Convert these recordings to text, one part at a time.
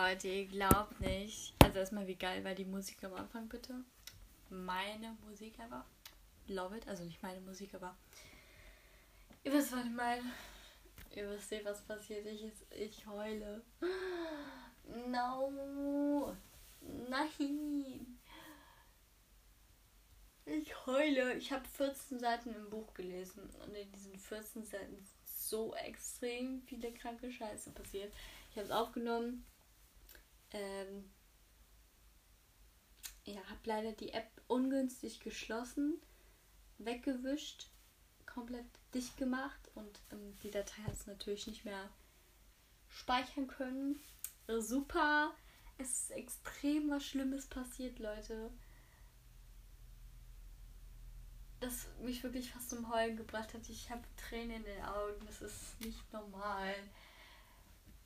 Leute, ihr glaubt nicht. Also erstmal wie geil war die Musik am Anfang, bitte. Meine Musik einfach. Love it. Also nicht meine Musik, aber. Ihr wisst, was ich meine. Ihr wisst nicht, was passiert. Ich, ich heule. No. Nein. Ich heule. Ich habe 14 Seiten im Buch gelesen. Und in diesen 14 Seiten so extrem viele kranke Scheiße passiert. Ich habe es aufgenommen. Ähm, ja, habe leider die App ungünstig geschlossen, weggewischt, komplett dicht gemacht und ähm, die Datei hat es natürlich nicht mehr speichern können. Super. Es ist extrem was Schlimmes passiert, Leute. Das mich wirklich fast zum Heulen gebracht hat. Ich habe Tränen in den Augen. Das ist nicht normal.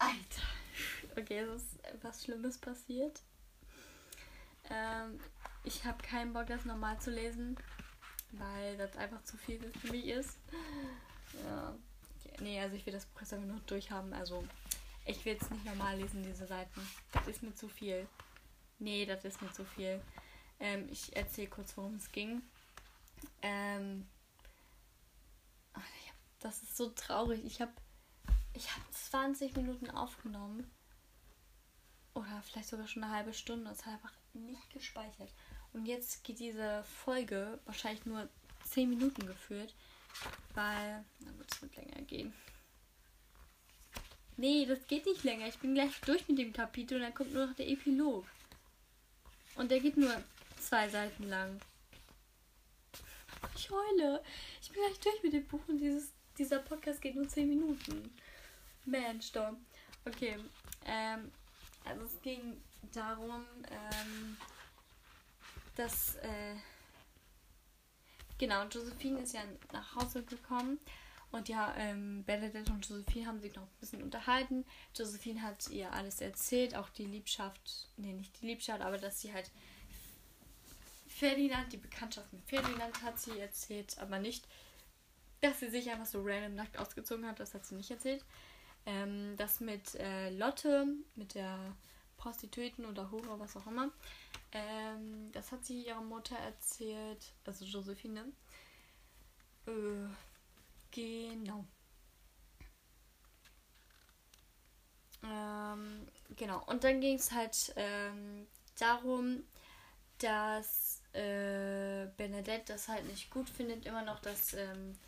Alter. Okay, es ist was Schlimmes passiert. Ähm, ich habe keinen Bock, das normal zu lesen, weil das einfach zu viel für mich ist. Ja. Nee, also ich will das Buch jetzt einfach nur durchhaben. Also ich will es nicht normal lesen, diese Seiten. Das ist mir zu viel. Nee, das ist mir zu viel. Ähm, ich erzähle kurz, worum es ging. Ähm, das ist so traurig. Ich habe ich hab 20 Minuten aufgenommen. Oder vielleicht sogar schon eine halbe Stunde. Es hat einfach nicht gespeichert. Und jetzt geht diese Folge wahrscheinlich nur 10 Minuten geführt. Weil, dann wird es mit länger gehen. Nee, das geht nicht länger. Ich bin gleich durch mit dem Kapitel und dann kommt nur noch der Epilog. Und der geht nur zwei Seiten lang. Ich heule. Ich bin gleich durch mit dem Buch und dieses, dieser Podcast geht nur 10 Minuten. Mensch, doch. Okay. Ähm, also es ging darum, ähm, dass äh, genau, Josephine ist ja nach Hause gekommen und ja, ähm, Benedict und Josephine haben sich noch ein bisschen unterhalten. Josephine hat ihr alles erzählt, auch die Liebschaft, nee, nicht die Liebschaft, aber dass sie halt Ferdinand, die Bekanntschaft mit Ferdinand hat sie erzählt, aber nicht, dass sie sich einfach so random nackt ausgezogen hat, das hat sie nicht erzählt. Ähm, das mit äh, Lotte, mit der Prostituierten oder Hure, was auch immer, ähm, das hat sie ihrer Mutter erzählt, also Josephine. Äh, Genau. Ähm, genau. Und dann ging es halt ähm, darum, dass äh, Bernadette das halt nicht gut findet, immer noch, dass ähm,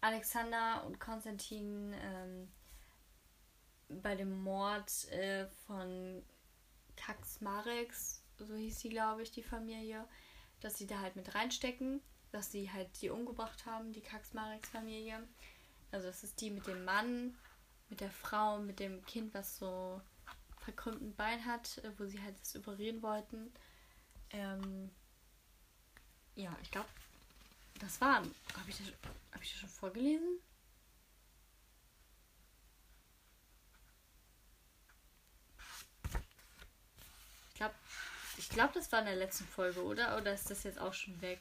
Alexander und Konstantin ähm, bei dem Mord äh, von Kaxmarex, so hieß sie, glaube ich, die Familie, dass sie da halt mit reinstecken dass sie halt die umgebracht haben, die Kaxmareks-Familie. Also das ist die mit dem Mann, mit der Frau, mit dem Kind, was so verkrümmten Bein hat, äh, wo sie halt das operieren wollten. Ähm, ja, ich glaube, das war. Habe ich, das, hab ich das schon vorgelesen? Ich glaube, ich glaube, das war in der letzten Folge, oder? Oder ist das jetzt auch schon weg?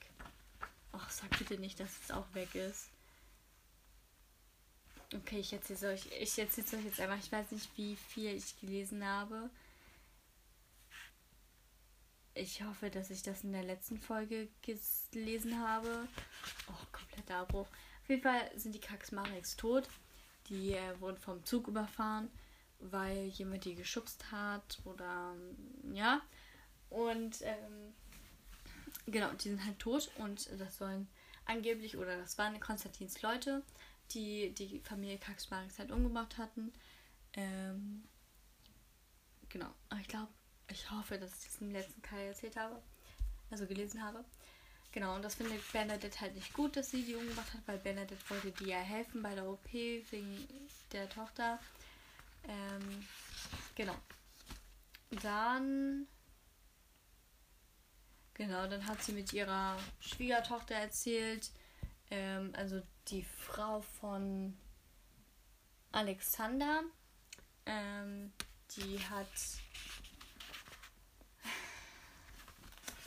Ach, sag bitte nicht, dass es auch weg ist. Okay, ich erzähle euch, ich erzähle euch jetzt einfach. Ich weiß nicht, wie viel ich gelesen habe. Ich hoffe, dass ich das in der letzten Folge gelesen habe. Oh, kompletter Abbruch. Auf jeden Fall sind die Kaxmareks tot. Die äh, wurden vom Zug überfahren, weil jemand die geschubst hat oder ja. Und ähm, Genau, die sind halt tot und das sollen angeblich, oder das waren Konstantins Leute, die die Familie Kaxmarix halt umgebracht hatten. Ähm, genau, ich glaube, ich hoffe, dass ich das im letzten Teil erzählt habe, also gelesen habe. Genau, und das findet Bernadette halt nicht gut, dass sie die umgebracht hat, weil Bernadette wollte die ja helfen bei der OP wegen der Tochter. Ähm, genau. Dann Genau, dann hat sie mit ihrer Schwiegertochter erzählt, ähm, also die Frau von Alexander, ähm, die hat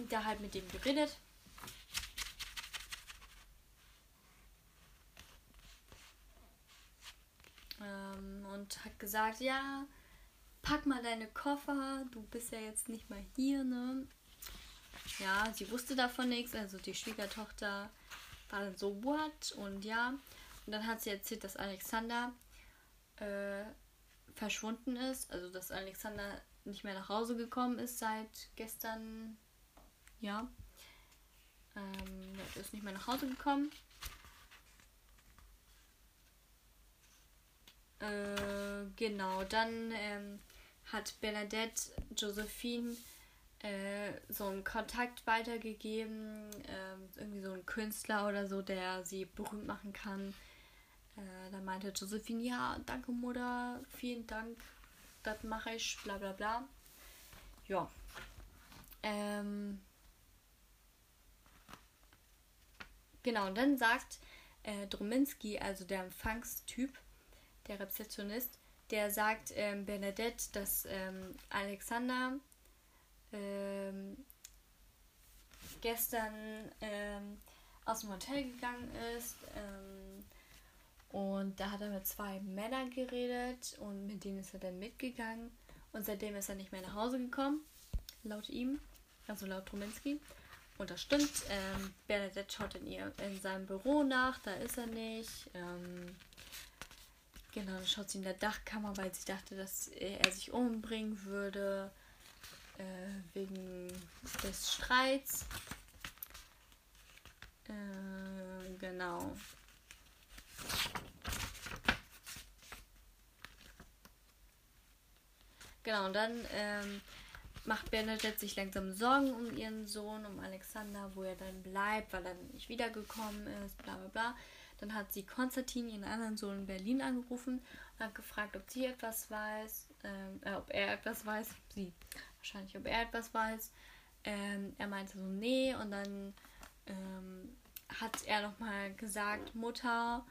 da halt mit dem geredet. Ähm, und hat gesagt, ja, pack mal deine Koffer, du bist ja jetzt nicht mal hier, ne? Ja, sie wusste davon nichts, also die Schwiegertochter war dann so, what? Und ja, und dann hat sie erzählt, dass Alexander äh, verschwunden ist, also dass Alexander nicht mehr nach Hause gekommen ist seit gestern, ja. Ähm, ist nicht mehr nach Hause gekommen. Äh, genau, dann ähm, hat Bernadette Josephine äh, so einen Kontakt weitergegeben, äh, irgendwie so ein Künstler oder so, der sie berühmt machen kann. Äh, da meinte Josephine, ja, danke Mutter, vielen Dank, das mache ich, bla bla bla. Ja. Ähm, genau, und dann sagt äh, Drominski, also der Empfangstyp, der Rezeptionist, der sagt ähm, Bernadette, dass ähm, Alexander ähm, gestern ähm, aus dem Hotel gegangen ist. Ähm, und da hat er mit zwei Männern geredet und mit denen ist er dann mitgegangen. Und seitdem ist er nicht mehr nach Hause gekommen, laut ihm, also laut Truminski. Und das stimmt. Ähm, Bernadette schaut in, ihr, in seinem Büro nach, da ist er nicht. Ähm, genau, dann schaut sie in der Dachkammer, weil sie dachte, dass er sich umbringen würde äh, wegen des Streits. Äh, genau. Genau, und dann ähm, macht Bernadette sich langsam Sorgen um ihren Sohn, um Alexander, wo er dann bleibt, weil er nicht wiedergekommen ist, bla bla bla. Dann hat sie Konstantin, ihren anderen Sohn in Berlin, angerufen und hat gefragt, ob sie etwas weiß, ähm, äh, ob er etwas weiß, sie wahrscheinlich, ob er etwas weiß. Ähm, er meinte so, nee, und dann ähm, hat er nochmal gesagt, Mutter,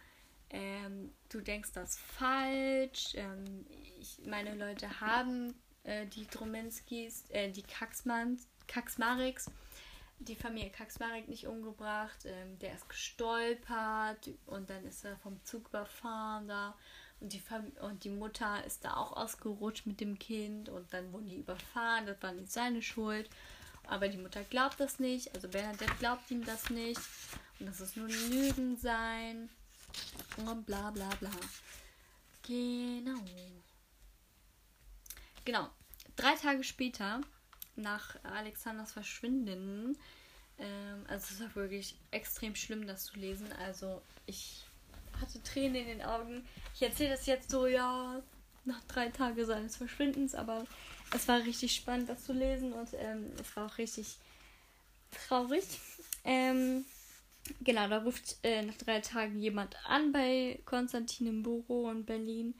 ähm, du denkst das falsch. Ähm, ich, meine Leute haben äh, die Drominskis, äh, die Kaxmans, Kaxmareks, die Familie Kaxmarek nicht umgebracht. Ähm, der ist gestolpert und dann ist er vom Zug überfahren da. Und die, und die Mutter ist da auch ausgerutscht mit dem Kind und dann wurden die überfahren. Das war nicht seine Schuld. Aber die Mutter glaubt das nicht. Also Bernadette glaubt ihm das nicht. Und das ist nur Lügen sein. Und bla bla bla. Genau. Genau. Drei Tage später, nach Alexanders Verschwinden, ähm, also es war wirklich extrem schlimm, das zu lesen. Also ich hatte Tränen in den Augen. Ich erzähle das jetzt so, ja, nach drei Tagen seines Verschwindens, aber es war richtig spannend, das zu lesen und ähm, es war auch richtig traurig. Ähm, genau, da ruft äh, nach drei Tagen jemand an bei Konstantin im Büro in Berlin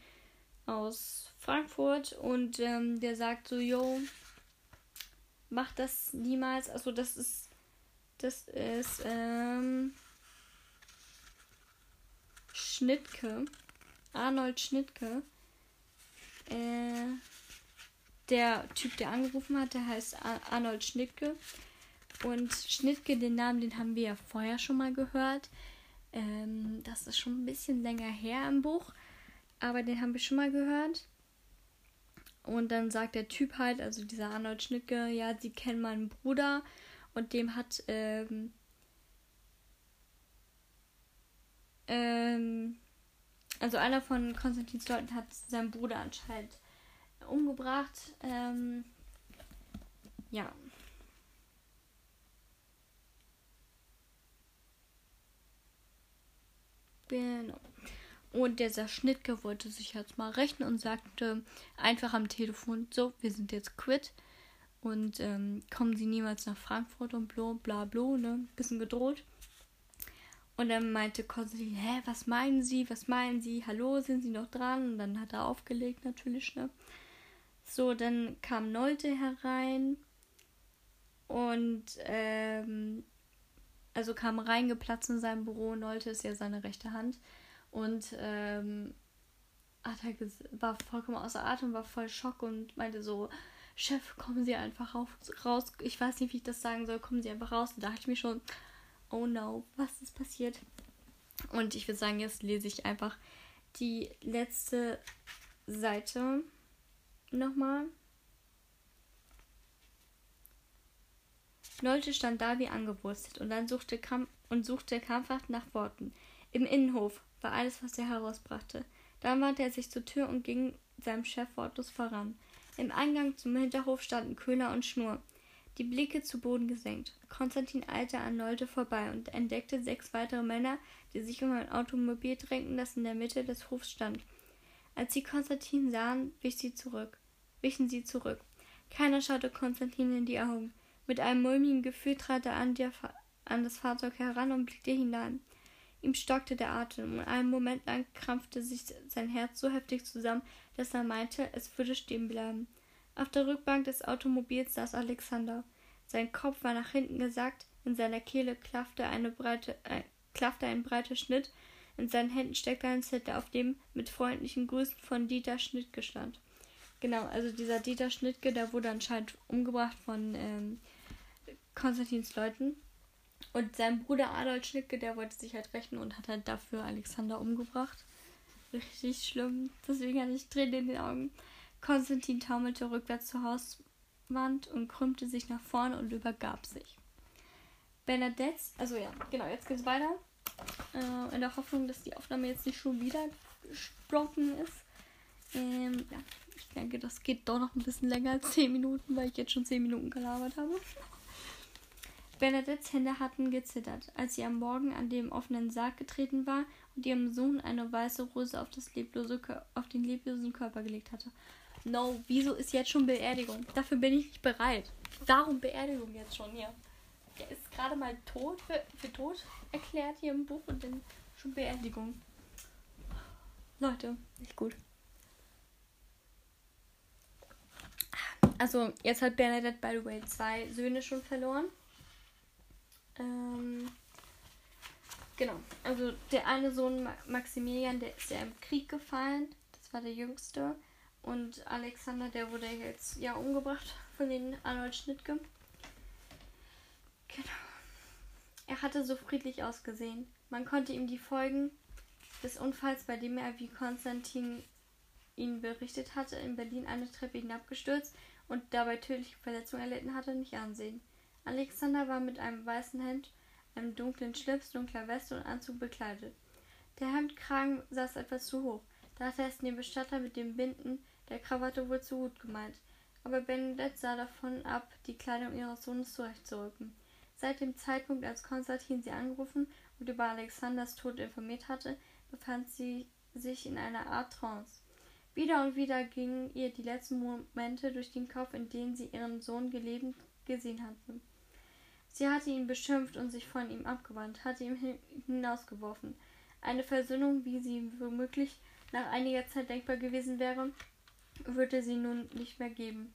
aus Frankfurt und ähm, der sagt so, yo, mach das niemals. Also das ist, das ist, ähm, Schnittke. Arnold Schnittke. Äh, der Typ, der angerufen hat, der heißt Arnold Schnittke. Und Schnittke, den Namen, den haben wir ja vorher schon mal gehört. Ähm, das ist schon ein bisschen länger her im Buch. Aber den haben wir schon mal gehört. Und dann sagt der Typ halt, also dieser Arnold Schnittke, ja, sie kennen meinen Bruder. Und dem hat, ähm, ähm, also einer von Konstantins Leuten hat seinen Bruder anscheinend umgebracht. Ähm, ja. Genau. Und dieser Schnittke wollte sich jetzt mal rechnen und sagte einfach am Telefon, so, wir sind jetzt quit und ähm, kommen Sie niemals nach Frankfurt und bla bla bla, ne? Bisschen gedroht. Und dann meinte Konstantin, hä, was meinen Sie, was meinen Sie, hallo, sind Sie noch dran? Und dann hat er aufgelegt natürlich, ne? So, dann kam Nolte herein und ähm, also kam reingeplatzt in seinem Büro. Nolte ist ja seine rechte Hand und ähm, hat er war vollkommen außer Atem, war voll Schock und meinte so, Chef, kommen Sie einfach raus. Ich weiß nicht, wie ich das sagen soll. Kommen Sie einfach raus. Und da dachte ich mir schon, oh no, was ist passiert? Und ich würde sagen, jetzt lese ich einfach die letzte Seite nochmal. Nolte stand da wie angewurzelt und dann suchte Kamp und suchte krampfhaft nach Worten. Im Innenhof war alles, was er herausbrachte. Dann wandte er sich zur Tür und ging seinem Chef wortlos voran. Im Eingang zum Hinterhof standen Köhler und Schnur, die Blicke zu Boden gesenkt. Konstantin eilte an Nolte vorbei und entdeckte sechs weitere Männer, die sich um ein Automobil drängten, das in der Mitte des Hofs stand. Als sie Konstantin sahen, wich sie zurück. wichen sie zurück. Keiner schaute Konstantin in die Augen. Mit einem mulmigen Gefühl trat er an, an das Fahrzeug heran und blickte hinein. Ihm stockte der Atem und einen Moment lang krampfte sich sein Herz so heftig zusammen, dass er meinte, es würde stehen bleiben. Auf der Rückbank des Automobils saß Alexander. Sein Kopf war nach hinten gesackt, in seiner Kehle klaffte, eine breite, äh, klaffte ein breiter Schnitt, in seinen Händen steckte ein Zettel, auf dem mit freundlichen Grüßen von Dieter Schnittke stand. Genau, also dieser Dieter Schnittke, der wurde anscheinend umgebracht von ähm, Konstantins Leuten. Und sein Bruder Adolf Schnittke, der wollte sich halt rächen und hat halt dafür Alexander umgebracht. Richtig schlimm. Deswegen hatte ich Tränen in den Augen. Konstantin taumelte rückwärts zur Hauswand und krümmte sich nach vorne und übergab sich. Bernadette, also ja, genau, jetzt geht's weiter. Äh, in der Hoffnung, dass die Aufnahme jetzt nicht schon wieder gesprochen ist. Ähm, ja, ich denke, das geht doch noch ein bisschen länger als 10 Minuten, weil ich jetzt schon 10 Minuten gelabert habe. Bernadettes Hände hatten gezittert, als sie am Morgen an dem offenen Sarg getreten war und ihrem Sohn eine weiße Rose auf, leblose, auf den leblosen Körper gelegt hatte. No, wieso ist jetzt schon Beerdigung? Dafür bin ich nicht bereit. Warum Beerdigung jetzt schon hier? Der ist gerade mal tot für, für tot erklärt hier im Buch und dann schon Beerdigung. Leute, nicht gut. Also, jetzt hat Bernadette, by the way, zwei Söhne schon verloren. Ähm, genau. Also der eine Sohn Maximilian, der ist ja im Krieg gefallen. Das war der jüngste. Und Alexander, der wurde jetzt ja umgebracht von den Arnold Schnittke. Genau. Er hatte so friedlich ausgesehen. Man konnte ihm die Folgen des Unfalls, bei dem er, wie Konstantin ihn berichtet hatte, in Berlin eine Treppe hinabgestürzt und dabei tödliche Verletzungen erlitten hatte, nicht ansehen. Alexander war mit einem weißen Hemd, einem dunklen Schlips, dunkler Weste und Anzug bekleidet. Der Hemdkragen saß etwas zu hoch. Da hatte es dem Bestatter mit dem Binden der Krawatte wohl zu gut gemeint. Aber Bernadette sah davon ab, die Kleidung ihres Sohnes zurechtzurücken. Seit dem Zeitpunkt, als Konstantin sie angerufen und über Alexanders Tod informiert hatte, befand sie sich in einer Art Trance. Wieder und wieder gingen ihr die letzten Momente durch den Kopf, in denen sie ihren Sohn gelebend gesehen hatten. Sie hatte ihn beschimpft und sich von ihm abgewandt, hatte ihn hinausgeworfen. Eine Versöhnung, wie sie womöglich nach einiger Zeit denkbar gewesen wäre, würde sie nun nicht mehr geben.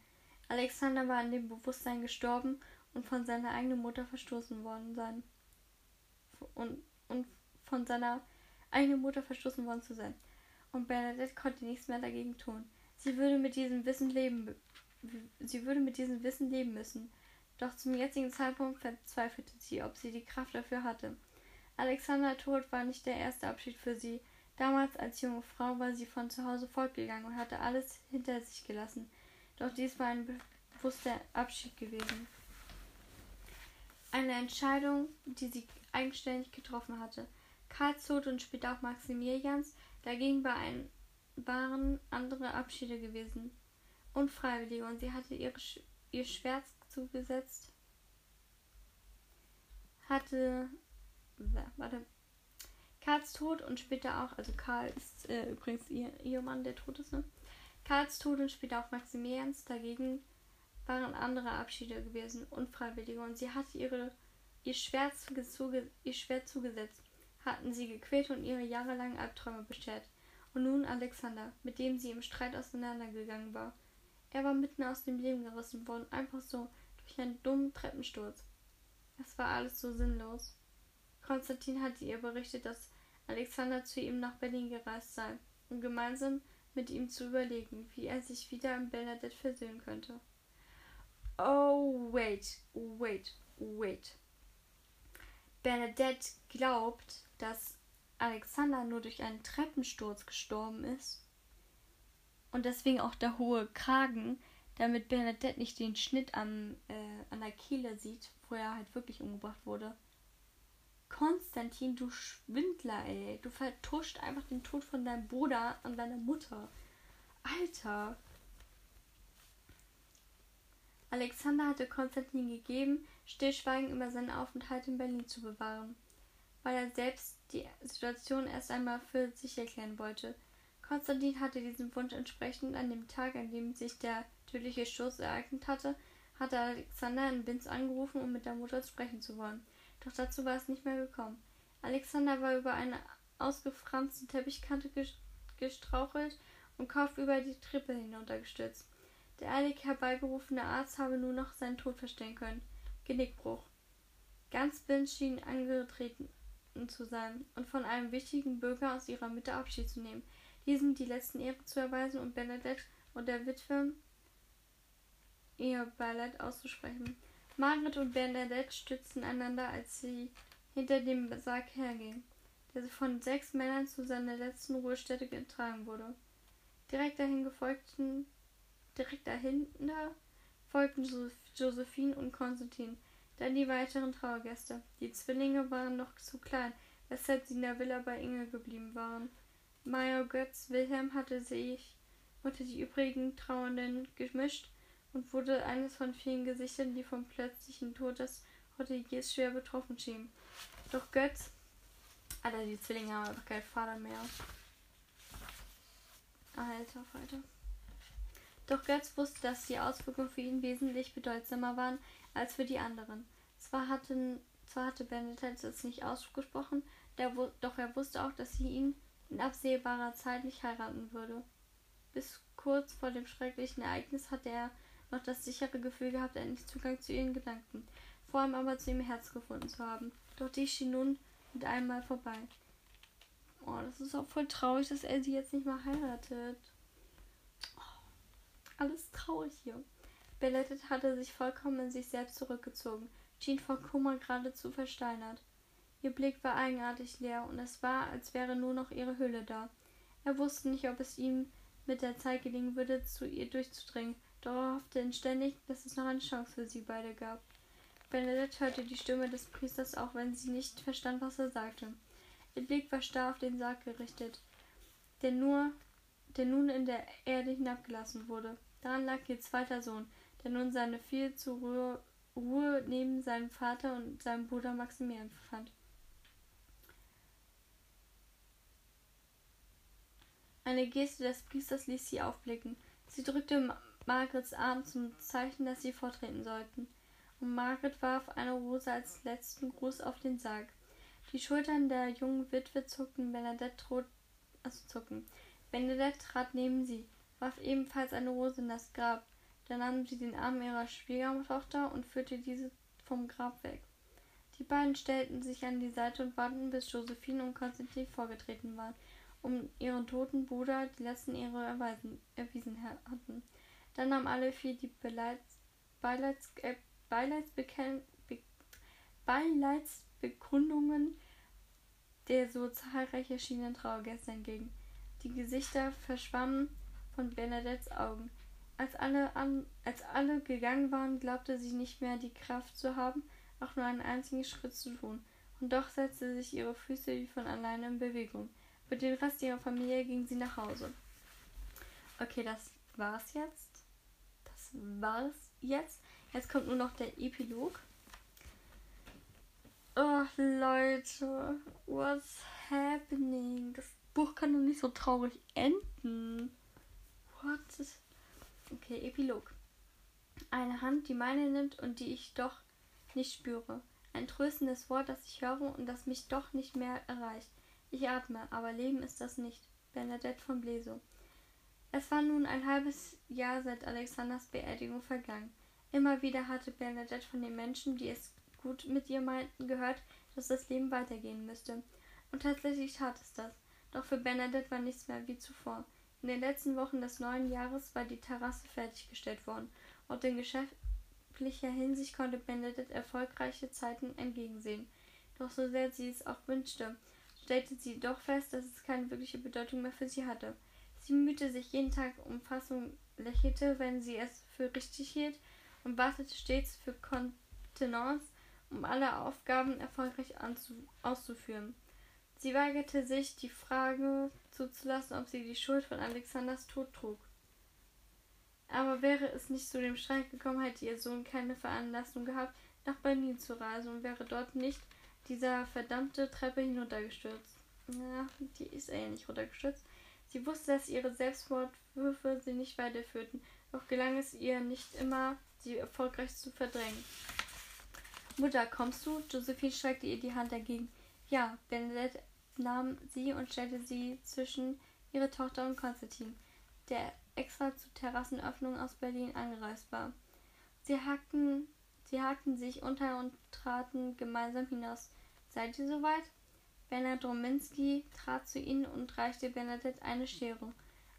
Alexander war in dem Bewusstsein gestorben und von seiner eigenen Mutter verstoßen worden sein. Und, und von seiner eigenen Mutter verstoßen worden zu sein. Und Bernadette konnte nichts mehr dagegen tun. Sie würde mit diesem Wissen leben. Sie würde mit diesem Wissen leben müssen. Doch zum jetzigen Zeitpunkt verzweifelte sie, ob sie die Kraft dafür hatte. Alexander Tod war nicht der erste Abschied für sie. Damals als junge Frau war sie von zu Hause fortgegangen und hatte alles hinter sich gelassen. Doch dies war ein bewusster Abschied gewesen. Eine Entscheidung, die sie eigenständig getroffen hatte. Karls Tod und später auch Maximilians, dagegen war ein, waren andere Abschiede gewesen. Unfreiwillige und sie hatte ihre, ihr Schwert zugesetzt hatte. Warte. Karls Tod und später auch, also Karl ist äh, übrigens ihr, ihr Mann, der tot ist, ne? Karls Tod und später auch Maximilians dagegen waren andere Abschiede gewesen, unfreiwillige, und sie hatte ihre, ihr, Schwert zuge, ihr Schwert zugesetzt, hatten sie gequält und ihre jahrelangen Albträume beschert. Und nun Alexander, mit dem sie im Streit auseinandergegangen war. Er war mitten aus dem Leben gerissen worden, einfach so, durch einen dummen Treppensturz. Es war alles so sinnlos. Konstantin hatte ihr berichtet, dass Alexander zu ihm nach Berlin gereist sei, um gemeinsam mit ihm zu überlegen, wie er sich wieder in Bernadette versöhnen könnte. Oh, wait, wait, wait. Bernadette glaubt, dass Alexander nur durch einen Treppensturz gestorben ist. Und deswegen auch der hohe Kragen, damit Bernadette nicht den Schnitt am, äh, an der Kehle sieht, wo er halt wirklich umgebracht wurde. Konstantin, du Schwindler, ey. Du vertuscht einfach den Tod von deinem Bruder an deiner Mutter. Alter. Alexander hatte Konstantin gegeben, Stillschweigen über seinen Aufenthalt in Berlin zu bewahren, weil er selbst die Situation erst einmal für sich erklären wollte. Konstantin hatte diesem Wunsch entsprechend an dem Tag, an dem sich der tödliche Stoß ereignet hatte, hatte Alexander in Binz angerufen, um mit der Mutter sprechen zu wollen. Doch dazu war es nicht mehr gekommen. Alexander war über eine ausgefranste Teppichkante gestrauchelt und kopfüber die Treppe hinuntergestürzt. Der eilig herbeigerufene Arzt habe nur noch seinen Tod verstehen können. Genickbruch. Ganz Binz schien angetreten zu sein und von einem wichtigen Bürger aus ihrer Mitte Abschied zu nehmen, diesem die letzten Ehre zu erweisen und Bernadette und der Witwe ihr Beileid auszusprechen. Margaret und Bernadette stützten einander, als sie hinter dem Sarg herging, der von sechs Männern zu seiner letzten Ruhestätte getragen wurde. Direkt dahin gefolgten, direkt dahinter folgten Josephine und Konstantin, dann die weiteren Trauergäste. Die Zwillinge waren noch zu klein, weshalb sie in der Villa bei Inge geblieben waren. Major Götz Wilhelm hatte sich unter die übrigen Trauernden gemischt und wurde eines von vielen Gesichtern, die vom plötzlichen Tod des Hoteliers schwer betroffen schienen. Doch Götz, Alter, die Zwillinge haben einfach keinen Vater mehr. Alter Falter. Doch Götz wusste, dass die Auswirkungen für ihn wesentlich bedeutsamer waren als für die anderen. Zwar, hatten, zwar hatte Benedikt es nicht ausgesprochen, doch er wusste auch, dass sie ihn in absehbarer Zeit nicht heiraten würde. Bis kurz vor dem schrecklichen Ereignis hatte er noch das sichere Gefühl gehabt, endlich Zugang zu ihren Gedanken, vor allem aber zu ihrem Herz gefunden zu haben. Doch dies schien nun mit einmal vorbei. Oh, das ist auch voll traurig, dass er sie jetzt nicht mehr heiratet. Oh, alles traurig hier. Bellettet hatte sich vollkommen in sich selbst zurückgezogen, schien vor Kummer geradezu versteinert. Ihr Blick war eigenartig leer, und es war, als wäre nur noch ihre Hülle da. Er wusste nicht, ob es ihm mit der Zeit gelingen würde, zu ihr durchzudringen, er hoffte inständig, dass es noch eine Chance für sie beide gab. Benedette hörte die Stimme des Priesters, auch wenn sie nicht verstand, was er sagte. Ihr Blick war starr auf den Sarg gerichtet, der, nur, der nun in der Erde hinabgelassen wurde. Daran lag ihr zweiter Sohn, der nun seine viel zur Ruhe, Ruhe neben seinem Vater und seinem Bruder Maximilian fand. Eine Geste des Priesters ließ sie aufblicken. Sie drückte Margarets Arm zum Zeichen, dass sie vortreten sollten, und Margaret warf eine Rose als letzten Gruß auf den Sarg. Die Schultern der jungen Witwe zuckten, Bernadette, trot, also zucken. Bernadette trat neben sie, warf ebenfalls eine Rose in das Grab. Dann nahm sie den Arm ihrer Schwiegertochter und führte diese vom Grab weg. Die beiden stellten sich an die Seite und warteten, bis Josephine und Konstantin vorgetreten waren, um ihren toten Bruder die letzten Ehre erweisen, erwiesen hatten. Dann nahmen alle vier die Beileids, Beileids, äh, Beileidsbekenn, Be, Beileidsbekundungen der so zahlreich erschienenen Trauergäste entgegen. Die Gesichter verschwammen von Bernadettes Augen. Als alle, an, als alle gegangen waren, glaubte sie nicht mehr die Kraft zu haben, auch nur einen einzigen Schritt zu tun. Und doch setzte sich ihre Füße wie von alleine in Bewegung. Mit dem Rest ihrer Familie ging sie nach Hause. Okay, das war's jetzt war's jetzt. Jetzt kommt nur noch der Epilog. Oh, Leute, what's happening? Das Buch kann doch nicht so traurig enden. What? Okay, Epilog. Eine Hand, die meine nimmt und die ich doch nicht spüre. Ein tröstendes Wort, das ich höre und das mich doch nicht mehr erreicht. Ich atme, aber Leben ist das nicht. Bernadette von Bleso. Es war nun ein halbes Jahr seit Alexanders Beerdigung vergangen. Immer wieder hatte Bernadette von den Menschen, die es gut mit ihr meinten, gehört, dass das Leben weitergehen müsste. Und tatsächlich tat es das. Doch für Bernadette war nichts mehr wie zuvor. In den letzten Wochen des neuen Jahres war die Terrasse fertiggestellt worden und in geschäftlicher Hinsicht konnte Bernadette erfolgreiche Zeiten entgegensehen. Doch so sehr sie es auch wünschte, stellte sie doch fest, dass es keine wirkliche Bedeutung mehr für sie hatte. Sie mühte sich jeden Tag um Fassung, lächelte, wenn sie es für richtig hielt, und wartete stets für Kontenance, um alle Aufgaben erfolgreich auszuführen. Sie weigerte sich, die Frage zuzulassen, ob sie die Schuld von Alexanders Tod trug. Aber wäre es nicht zu dem Streit gekommen, hätte ihr Sohn keine Veranlassung gehabt, nach Berlin zu reisen und wäre dort nicht dieser verdammte Treppe hinuntergestürzt. Na, die ist er ja nicht runtergestürzt. Sie wusste, dass ihre Selbstmordwürfe sie nicht weiterführten, doch gelang es ihr nicht immer, sie erfolgreich zu verdrängen. Mutter, kommst du? Josephine streckte ihr die Hand dagegen. Ja, Benedette nahm sie und stellte sie zwischen ihre Tochter und Konstantin, der extra zur Terrassenöffnung aus Berlin angereist war. Sie hackten, sie hackten sich unter und traten gemeinsam hinaus. Seid ihr soweit? Bernhard Rominski trat zu ihnen und reichte Bernadette eine Schere.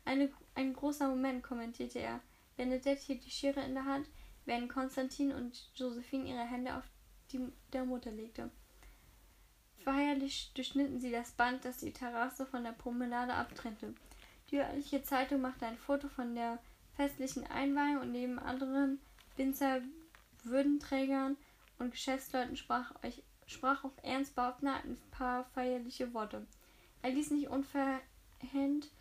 Eine, ein großer Moment, kommentierte er. Bernadette hielt die Schere in der Hand, während Konstantin und Josephine ihre Hände auf die der Mutter legte. Feierlich durchschnitten sie das Band, das die Terrasse von der Promenade abtrennte. Die örtliche Zeitung machte ein Foto von der festlichen Einweihung und neben anderen Winzer, Würdenträgern und Geschäftsleuten sprach, sprach auch Ernst Bautner ein paar feierliche Worte. Er ließ nicht unverhängt,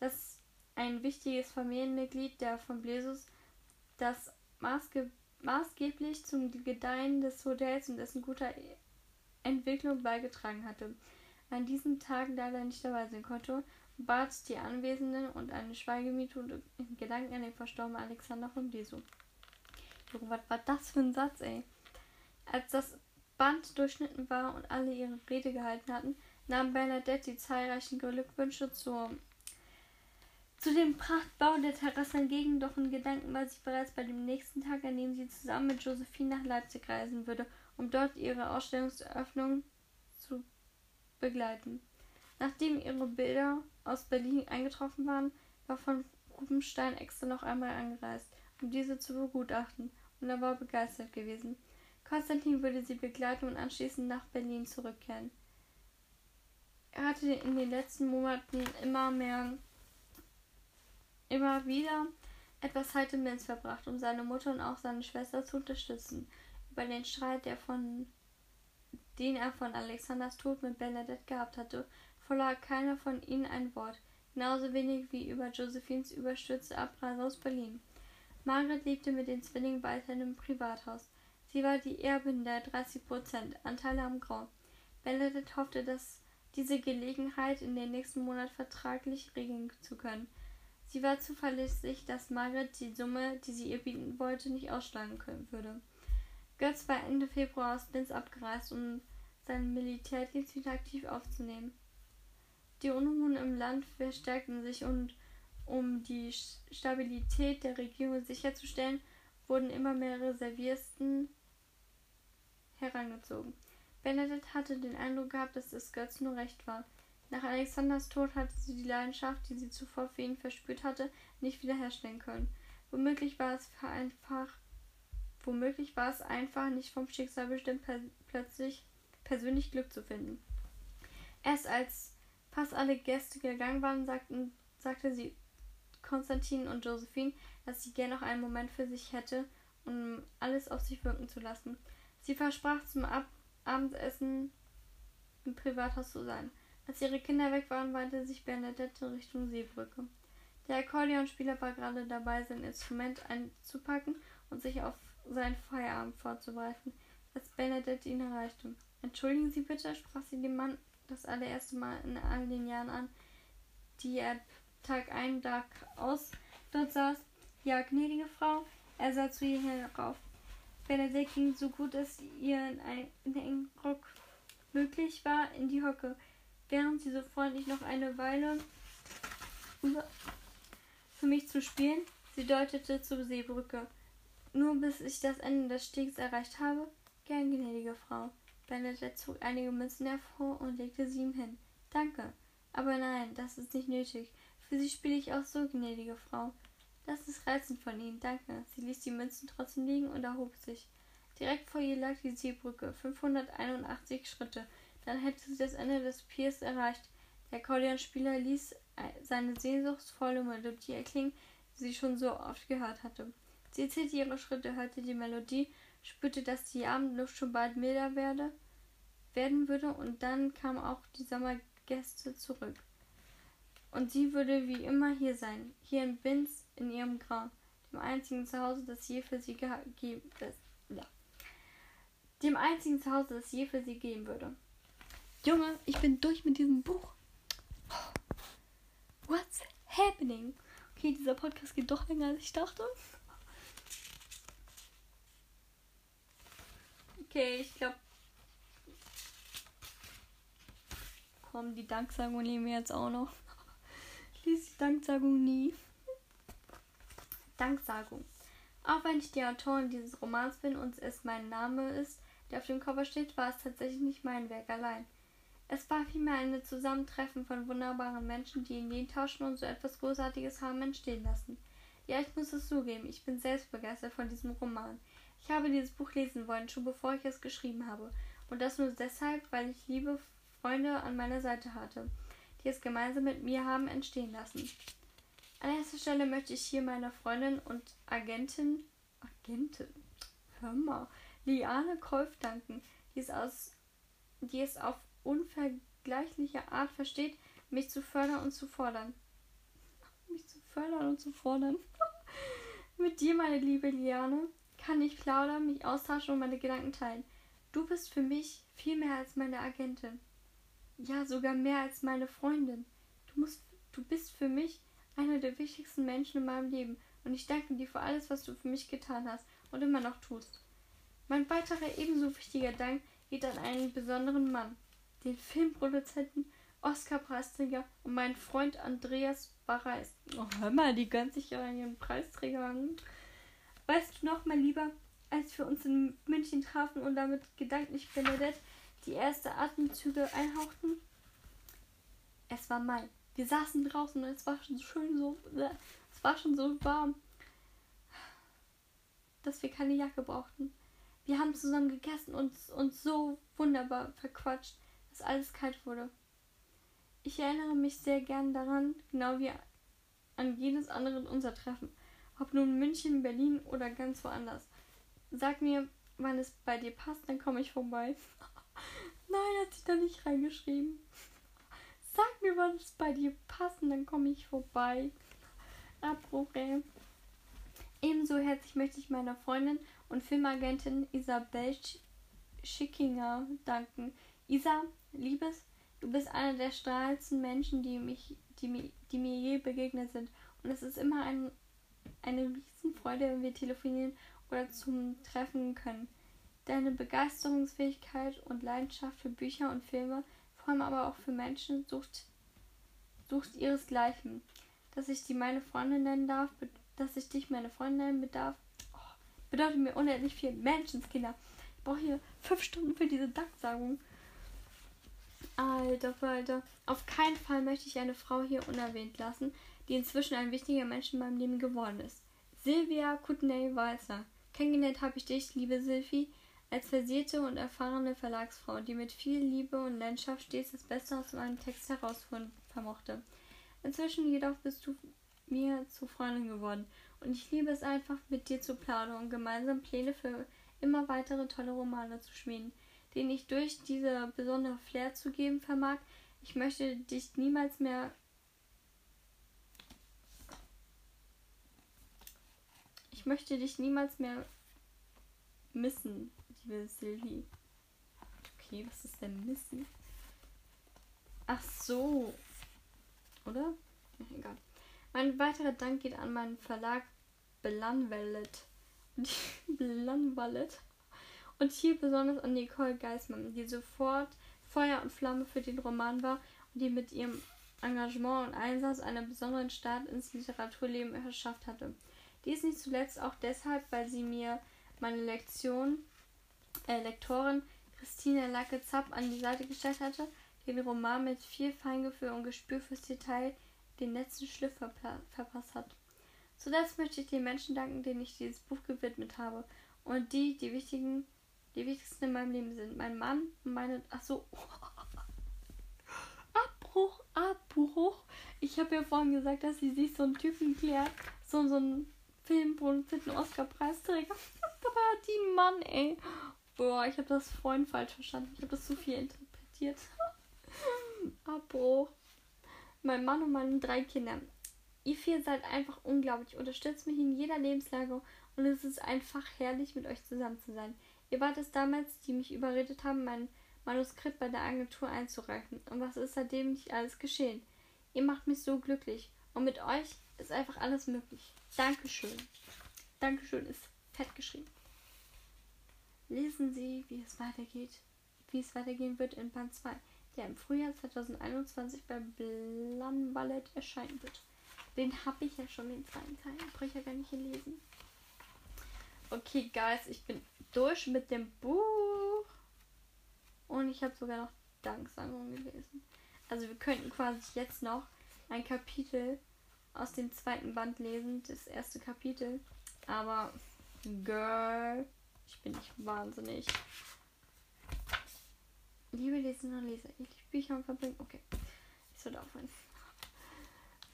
dass ein wichtiges Familienmitglied der von Blesus, das maßge maßgeblich zum Gedeihen des Hotels und dessen guter Entwicklung beigetragen hatte, an diesen Tagen leider nicht dabei sein konnte bat die Anwesenden und eine Schweigeminute in Gedanken an den verstorbenen Alexander von. Junge, was war das für ein Satz, ey? Als das Band durchschnitten war und alle ihre Rede gehalten hatten, nahm Bernadette die zahlreichen Glückwünsche zur, zu dem Prachtbau der Terrasse entgegen, doch in Gedanken war sie bereits bei dem nächsten Tag, an dem sie zusammen mit Josephine nach Leipzig reisen würde, um dort ihre Ausstellungseröffnung zu begleiten. Nachdem ihre Bilder aus Berlin eingetroffen waren, war von Rubenstein extra noch einmal angereist, um diese zu begutachten, und er war begeistert gewesen. Konstantin würde sie begleiten und anschließend nach Berlin zurückkehren. Er hatte in den letzten Monaten immer mehr, immer wieder etwas Zeit in Linz verbracht, um seine Mutter und auch seine Schwester zu unterstützen. Über den Streit, der von, den er von Alexanders Tod mit Bernadette gehabt hatte, verlor keiner von ihnen ein Wort, genauso wenig wie über Josephines überstürzte Abreise aus Berlin. Margaret lebte mit den Zwillingen weiterhin im Privathaus. Sie war die Erbin der 30 Prozent Anteile am Grau. Bernadette hoffte, dass diese Gelegenheit in den nächsten Monat vertraglich regeln zu können. Sie war zuverlässig, dass Margaret die Summe, die sie ihr bieten wollte, nicht ausschlagen können würde. Götz war Ende Februar aus Linz abgereist, um seinen Militärdienst wieder aktiv aufzunehmen. Die Unruhen im Land verstärkten sich und um die Stabilität der Regierung sicherzustellen, wurden immer mehr Reservisten herangezogen. Benedikt hatte den Eindruck gehabt, dass es Götz nur recht war. Nach Alexanders Tod hatte sie die Leidenschaft, die sie zuvor für ihn verspürt hatte, nicht wiederherstellen können. Womöglich war es einfach, womöglich war es einfach nicht vom Schicksal bestimmt, per plötzlich persönlich Glück zu finden. Erst als fast alle Gäste gegangen waren, sagten, sagte sie Konstantin und Josephine, dass sie gern noch einen Moment für sich hätte, um alles auf sich wirken zu lassen. Sie versprach zum Ab Abendessen im Privathaus zu sein. Als ihre Kinder weg waren, wandte sich Bernadette Richtung Seebrücke. Der Akkordeonspieler war gerade dabei, sein Instrument einzupacken und sich auf seinen Feierabend vorzubereiten, als Bernadette ihn erreichte. Entschuldigen Sie bitte, sprach sie dem Mann das allererste Mal in all den Jahren an, die er Tag ein, Tag aus dort saß. Ja, gnädige Frau, er sah zu ihr herauf. Benedikt ging so gut es ihr in, ein, in den Rock möglich war in die Hocke, während sie so freundlich noch eine Weile für mich zu spielen. Sie deutete zur Seebrücke. Nur bis ich das Ende des Stegs erreicht habe. Gern, gnädige Frau. Bernadette zog einige Münzen hervor und legte sie ihm hin. Danke. Aber nein, das ist nicht nötig. Für Sie spiele ich auch so, gnädige Frau. Das ist reizend von Ihnen, danke. Sie ließ die Münzen trotzdem liegen und erhob sich. Direkt vor ihr lag die Seebrücke, 581 Schritte. Dann hätte sie das Ende des Piers erreicht. Der Akkordeonspieler ließ seine sehnsuchtsvolle Melodie erklingen, die sie schon so oft gehört hatte. Sie zählte ihre Schritte, hörte die Melodie, spürte, dass die Abendluft schon bald milder werde, werden würde, und dann kamen auch die Sommergäste zurück. Und sie würde wie immer hier sein, hier in Binz, in ihrem Grau, dem einzigen Zuhause, das je für sie geben, ja. dem einzigen Zuhause, das je für sie geben würde. Junge, ich bin durch mit diesem Buch. What's happening? Okay, dieser Podcast geht doch länger, als ich dachte. Okay, ich glaube. Komm, die Danksagung nehmen wir jetzt auch noch. Ich lese die Danksagung nie. Danksagung. Auch wenn ich die Autorin dieses Romans bin und es mein Name ist, der auf dem Cover steht, war es tatsächlich nicht mein Werk allein. Es war vielmehr ein Zusammentreffen von wunderbaren Menschen, die Ideen tauschen und so etwas Großartiges haben entstehen lassen. Ja, ich muss es zugeben, ich bin selbst begeistert von diesem Roman. Ich habe dieses Buch lesen wollen, schon bevor ich es geschrieben habe. Und das nur deshalb, weil ich liebe Freunde an meiner Seite hatte, die es gemeinsam mit mir haben entstehen lassen. An erster Stelle möchte ich hier meiner Freundin und Agentin, Agentin, hör mal, Liane Kolf danken, die es, aus, die es auf unvergleichliche Art versteht, mich zu fördern und zu fordern. Mich zu fördern und zu fordern. Mit dir, meine liebe Liane, kann ich plaudern, mich austauschen und meine Gedanken teilen. Du bist für mich viel mehr als meine Agentin. Ja, sogar mehr als meine Freundin. Du musst, du bist für mich einer der wichtigsten Menschen in meinem Leben und ich danke dir für alles, was du für mich getan hast und immer noch tust. Mein weiterer ebenso wichtiger Dank geht an einen besonderen Mann den Filmproduzenten, Oscar-Preisträger und meinen Freund Andreas Barreis. Oh, hör mal, die gönnt sich ja ihren Preisträger an. Weißt du noch, mein Lieber, als wir uns in München trafen und damit gedanklich Benedette die erste Atemzüge einhauchten? Es war Mai. Wir saßen draußen und es war schon schön so, es war schon so warm, dass wir keine Jacke brauchten. Wir haben zusammen gegessen und uns so wunderbar verquatscht dass alles kalt wurde. Ich erinnere mich sehr gern daran, genau wie an jedes andere unser Treffen, ob nun München, Berlin oder ganz woanders. Sag mir, wann es bei dir passt, dann komme ich vorbei. Nein, hat sich da nicht reingeschrieben. Sag mir, wann es bei dir passt, dann komme ich vorbei. Ey. Ebenso herzlich möchte ich meiner Freundin und Filmagentin Isabel Schickinger danken. Isa, Liebes, du bist einer der strahlendsten Menschen, die, mich, die, die mir je begegnet sind. Und es ist immer ein, eine Riesenfreude, wenn wir telefonieren oder zum Treffen können. Deine Begeisterungsfähigkeit und Leidenschaft für Bücher und Filme, vor allem aber auch für Menschen, sucht, sucht ihresgleichen. Dass ich die meine Freundin nennen darf, dass ich dich meine Freundin nennen darf, oh, bedeutet mir unendlich viel. Menschenskinder. Ich brauche hier fünf Stunden für diese Danksagung. Alter Falter. Auf keinen Fall möchte ich eine Frau hier unerwähnt lassen, die inzwischen ein wichtiger Mensch in meinem Leben geworden ist. Silvia Kutney-Walzer. Kennengelernt habe ich dich, liebe Silvi, als versierte und erfahrene Verlagsfrau, die mit viel Liebe und Leidenschaft stets das Beste aus meinem Text herausfinden vermochte. Inzwischen jedoch bist du mir zu Freundin geworden und ich liebe es einfach, mit dir zu plaudern und gemeinsam Pläne für immer weitere tolle Romane zu schmieden den ich durch diese besondere Flair zu geben vermag. Ich möchte dich niemals mehr Ich möchte dich niemals mehr missen, liebe Sylvie. Okay, was ist denn missen? Ach so. Oder? egal. Mein weiterer Dank geht an meinen Verlag Belanwallet. Belanwallet. Und hier besonders an Nicole Geismann, die sofort Feuer und Flamme für den Roman war und die mit ihrem Engagement und Einsatz einen besonderen Start ins Literaturleben verschafft hatte. Dies nicht zuletzt auch deshalb, weil sie mir meine Lektion, äh, Lektorin Christine Lacke-Zapp an die Seite gestellt hatte, den Roman mit viel Feingefühl und Gespür fürs Detail den letzten Schliff verpasst hat. Zuletzt möchte ich den Menschen danken, denen ich dieses Buch gewidmet habe und die die wichtigen die wichtigsten in meinem Leben sind mein Mann und meine. Ach so. Abbruch, Ich habe ja vorhin gesagt, dass sie sich so einen Typen klärt. So, so einen Filmproduzenten Oscar-Preisträger. Aber die Mann, ey. Boah, ich habe das vorhin falsch verstanden. Ich habe das zu viel interpretiert. Abbruch. Mein Mann und meine drei Kinder. Ihr vier seid einfach unglaublich. Unterstützt mich in jeder Lebenslage und es ist einfach herrlich, mit euch zusammen zu sein. Ihr wart es damals, die mich überredet haben, mein Manuskript bei der Agentur einzureichen. Und was ist seitdem nicht alles geschehen? Ihr macht mich so glücklich. Und mit euch ist einfach alles möglich. Dankeschön. Dankeschön ist fett geschrieben. Lesen Sie, wie es weitergeht, wie es weitergehen wird in Band 2, der im Frühjahr 2021 bei Blan Ballett erscheinen wird. Den habe ich ja schon, den zweiten Teil. Brauche ich ja gar nicht lesen. Okay, Guys, ich bin durch mit dem Buch. Und ich habe sogar noch Danksagung gelesen. Also wir könnten quasi jetzt noch ein Kapitel aus dem zweiten Band lesen. Das erste Kapitel. Aber, Girl, ich bin nicht wahnsinnig. Liebe Leserinnen und Leser, ich Bücher und verbringen. Okay, ich soll aufhören.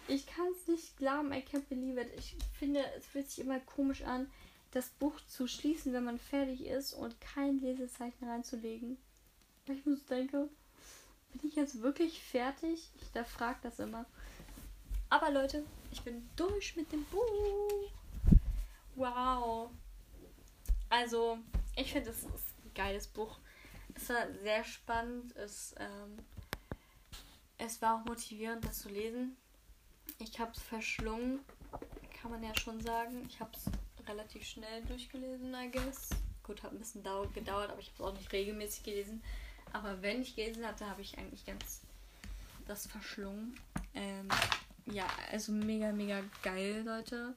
Ich kann es nicht glauben, I can't believe it. Ich finde, es fühlt sich immer komisch an, das Buch zu schließen, wenn man fertig ist und kein Lesezeichen reinzulegen. Ich muss denken, bin ich jetzt wirklich fertig? Ich da fragt das immer. Aber Leute, ich bin durch mit dem Buch. Wow. Also, ich finde, es ist ein geiles Buch. Es war sehr spannend. Es, ähm, es war auch motivierend, das zu lesen. Ich habe es verschlungen, kann man ja schon sagen. Ich habe es relativ schnell durchgelesen, I guess. Gut, hat ein bisschen gedauert, aber ich habe es auch nicht regelmäßig gelesen. Aber wenn ich gelesen hatte, habe ich eigentlich ganz das verschlungen. Ähm, ja, also mega, mega geil, Leute.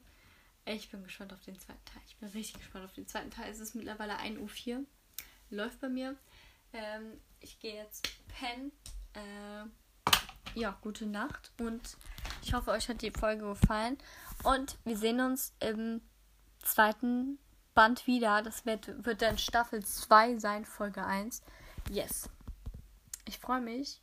Ich bin gespannt auf den zweiten Teil. Ich bin richtig gespannt auf den zweiten Teil. Es ist mittlerweile 1 Uhr 4. Läuft bei mir. Ähm, ich gehe jetzt pennen. Äh, ja, gute Nacht. Und ich hoffe, euch hat die Folge gefallen. Und wir sehen uns im zweiten Band wieder. Das wird, wird dann Staffel 2 sein, Folge 1. Yes. Ich freue mich.